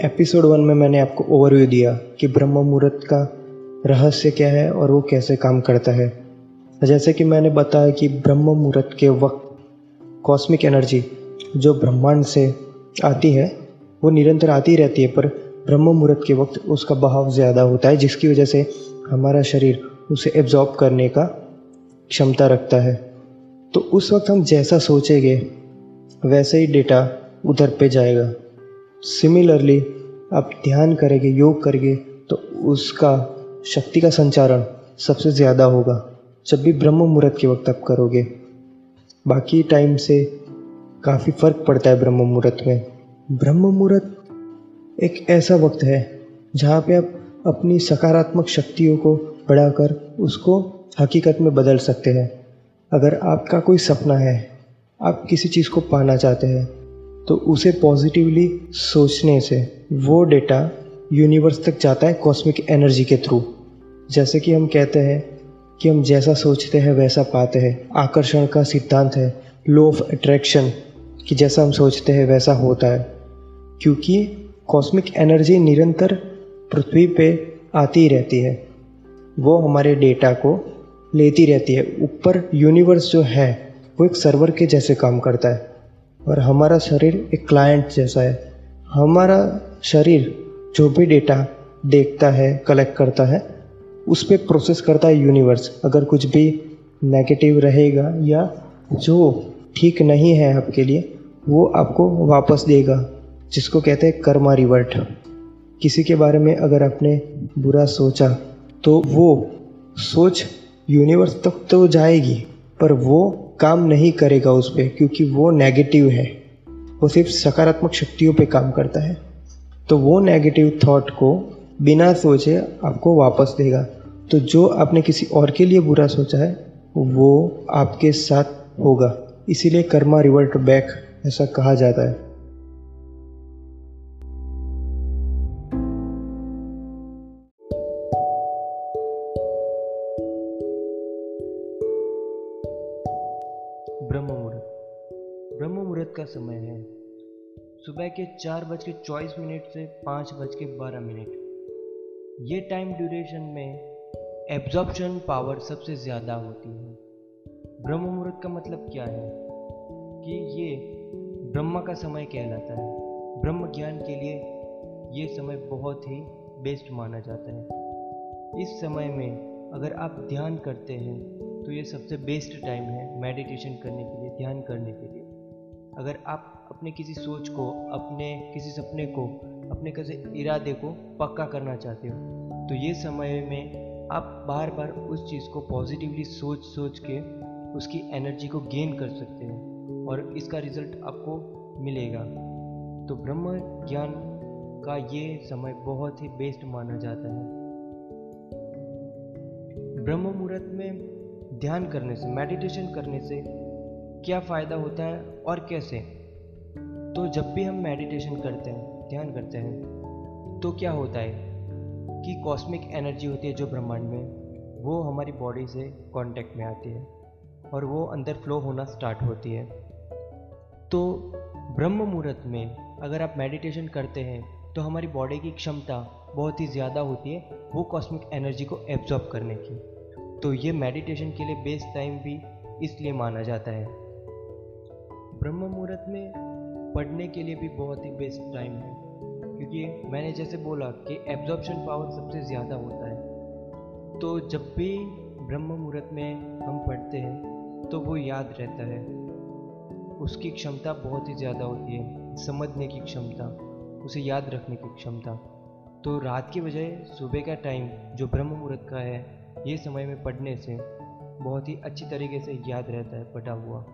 Episode one में मैंने आपको ओवरव्यू दिया कि ब्रह्म मुहूर्त का रहस्य क्या है और वो कैसे काम करता है। जैसे कि मैंने बताया कि ब्रह्म मुहूर्त के वक्त कॉस्मिक एनर्जी जो ब्रह्मांड से आती है, वो निरंतर आती रहती है, पर ब्रह्म मुहूर्त के वक्त उसका बहाव ज़्यादा होता है, जिसकी वजह से हमारा शरीर उसे एब्जॉर्ब करने का क्षमता रखता है। तो उस वक्त हम जैसा सोचेंगे, वैसे ही डेटा उधर पे जाएगा। सिमिलरली आप ध्यान करेंगे, योग करेंगे तो उसका शक्ति का संचारण सबसे ज़्यादा होगा। जब भी ब्रह्म मुहूर्त के वक्त आप करोगे, बाकी टाइम से काफ़ी फ़र्क पड़ता है ब्रह्म मुहूर्त में। ब्रह्म मुहूर्त एक ऐसा वक्त है, जहाँ पे आप अपनी सकारात्मक शक्तियों को बढ़ाकर उसको हकीकत में बदल सकते हैं। अगर आपका कोई सपना है, आप किसी चीज़ को पाना चाहते हैं तो उसे पॉजिटिवली सोचने से वो डेटा यूनिवर्स तक जाता है कॉस्मिक एनर्जी के थ्रू जैसे कि हम कहते हैं कि हम जैसा सोचते हैं वैसा पाते हैं। आकर्षण का सिद्धांत है लो ऑफ़ अट्रैक्शन कि जैसा हम सोचते हैं वैसा होता है। क्योंकि कॉस्मिक एनर्जी निरंतर पृथ्वी पे आती रहती है। वो हमारे डेटा को लेती रहती है। ऊपर यूनिवर्स जो है, वो एक सर्वर के जैसे काम करता है। और हमारा शरीर एक क्लाइंट जैसा है। हमारा शरीर जो भी डेटा देखता है कलेक्ट करता है, उस पर प्रोसेस करता है यूनिवर्स अगर कुछ भी नेगेटिव रहेगा या जो ठीक नहीं है आपके लिए, वो आपको वापस देगा, जिसको कहते हैं कर्मा रिवर्ट किसी के बारे में अगर आपने बुरा सोचा तो वो सोच यूनिवर्स तक तो जाएगी, पर वो काम नहीं करेगा उस पर क्योंकि वो नेगेटिव है। वो सिर्फ़ सकारात्मक शक्तियों पे काम करता है। तो वो नेगेटिव थॉट को बिना सोचे आपको वापस देगा। तो जो आपने किसी और के लिए बुरा सोचा है, वो आपके साथ होगा। इसीलिए कर्मा रिवर्ट बैक, ऐसा कहा जाता है। ब्रह्म मुहूर्त ब्रह्म मुहूर्त का समय है सुबह के चार बज के चौबीस मिनट से पाँच बज के बारह मिनट। ये टाइम ड्यूरेशन में एब्जॉर्प्शन पावर सबसे ज़्यादा होती है। ब्रह्म मुहूर्त का मतलब क्या है? कि ये ब्रह्मा का समय कहलाता है। ब्रह्म ज्ञान के लिए ये समय बहुत ही बेस्ट माना जाता है। इस समय में अगर आप ध्यान करते हैं तो ये सबसे बेस्ट टाइम है मेडिटेशन करने के लिए, ध्यान करने के लिए। अगर आप अपने किसी सोच को, अपने किसी सपने को, अपने किसी इरादे को पक्का करना चाहते हो तो ये समय में आप बार बार उस चीज़ को पॉजिटिवली सोच सोच के उसकी एनर्जी को गेन कर सकते हैं और इसका रिज़ल्ट आपको मिलेगा। तो ब्रह्म ज्ञान का ये समय बहुत ही बेस्ट माना जाता है। ब्रह्म मुहूर्त में ध्यान करने से मेडिटेशन करने से क्या फ़ायदा होता है और कैसे? तो जब भी हम मेडिटेशन करते हैं, ध्यान करते हैं तो क्या होता है कि कॉस्मिक एनर्जी होती है जो ब्रह्मांड में, वो हमारी बॉडी से कांटेक्ट में आती है और वो अंदर फ्लो होना स्टार्ट होती है। तो ब्रह्म मुहूर्त में अगर आप मेडिटेशन करते हैं तो हमारी बॉडी की क्षमता बहुत ही ज़्यादा होती है वो कॉस्मिक एनर्जी को एब्जॉर्ब करने की। तो ये मेडिटेशन के लिए बेस्ट टाइम भी इसलिए माना जाता है। ब्रह्म मुहूर्त में पढ़ने के लिए भी बहुत ही बेस्ट टाइम है, क्योंकि मैंने जैसे बोला कि एब्जॉर्प्शन पावर सबसे ज़्यादा होता है। तो जब भी ब्रह्म मुहूर्त में हम पढ़ते हैं तो वो याद रहता है। उसकी क्षमता बहुत ही ज़्यादा होती है, समझने की क्षमता, उसे याद रखने की क्षमता। तो रात के बजाय सुबह का टाइम जो ब्रह्म मुहूर्त का है ये समय में पढ़ने से बहुत ही अच्छी तरीके से याद रहता है पढ़ा हुआ।